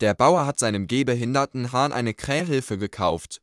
Der Bauer hat seinem gehbehinderten Hahn eine Krähhilfe gekauft.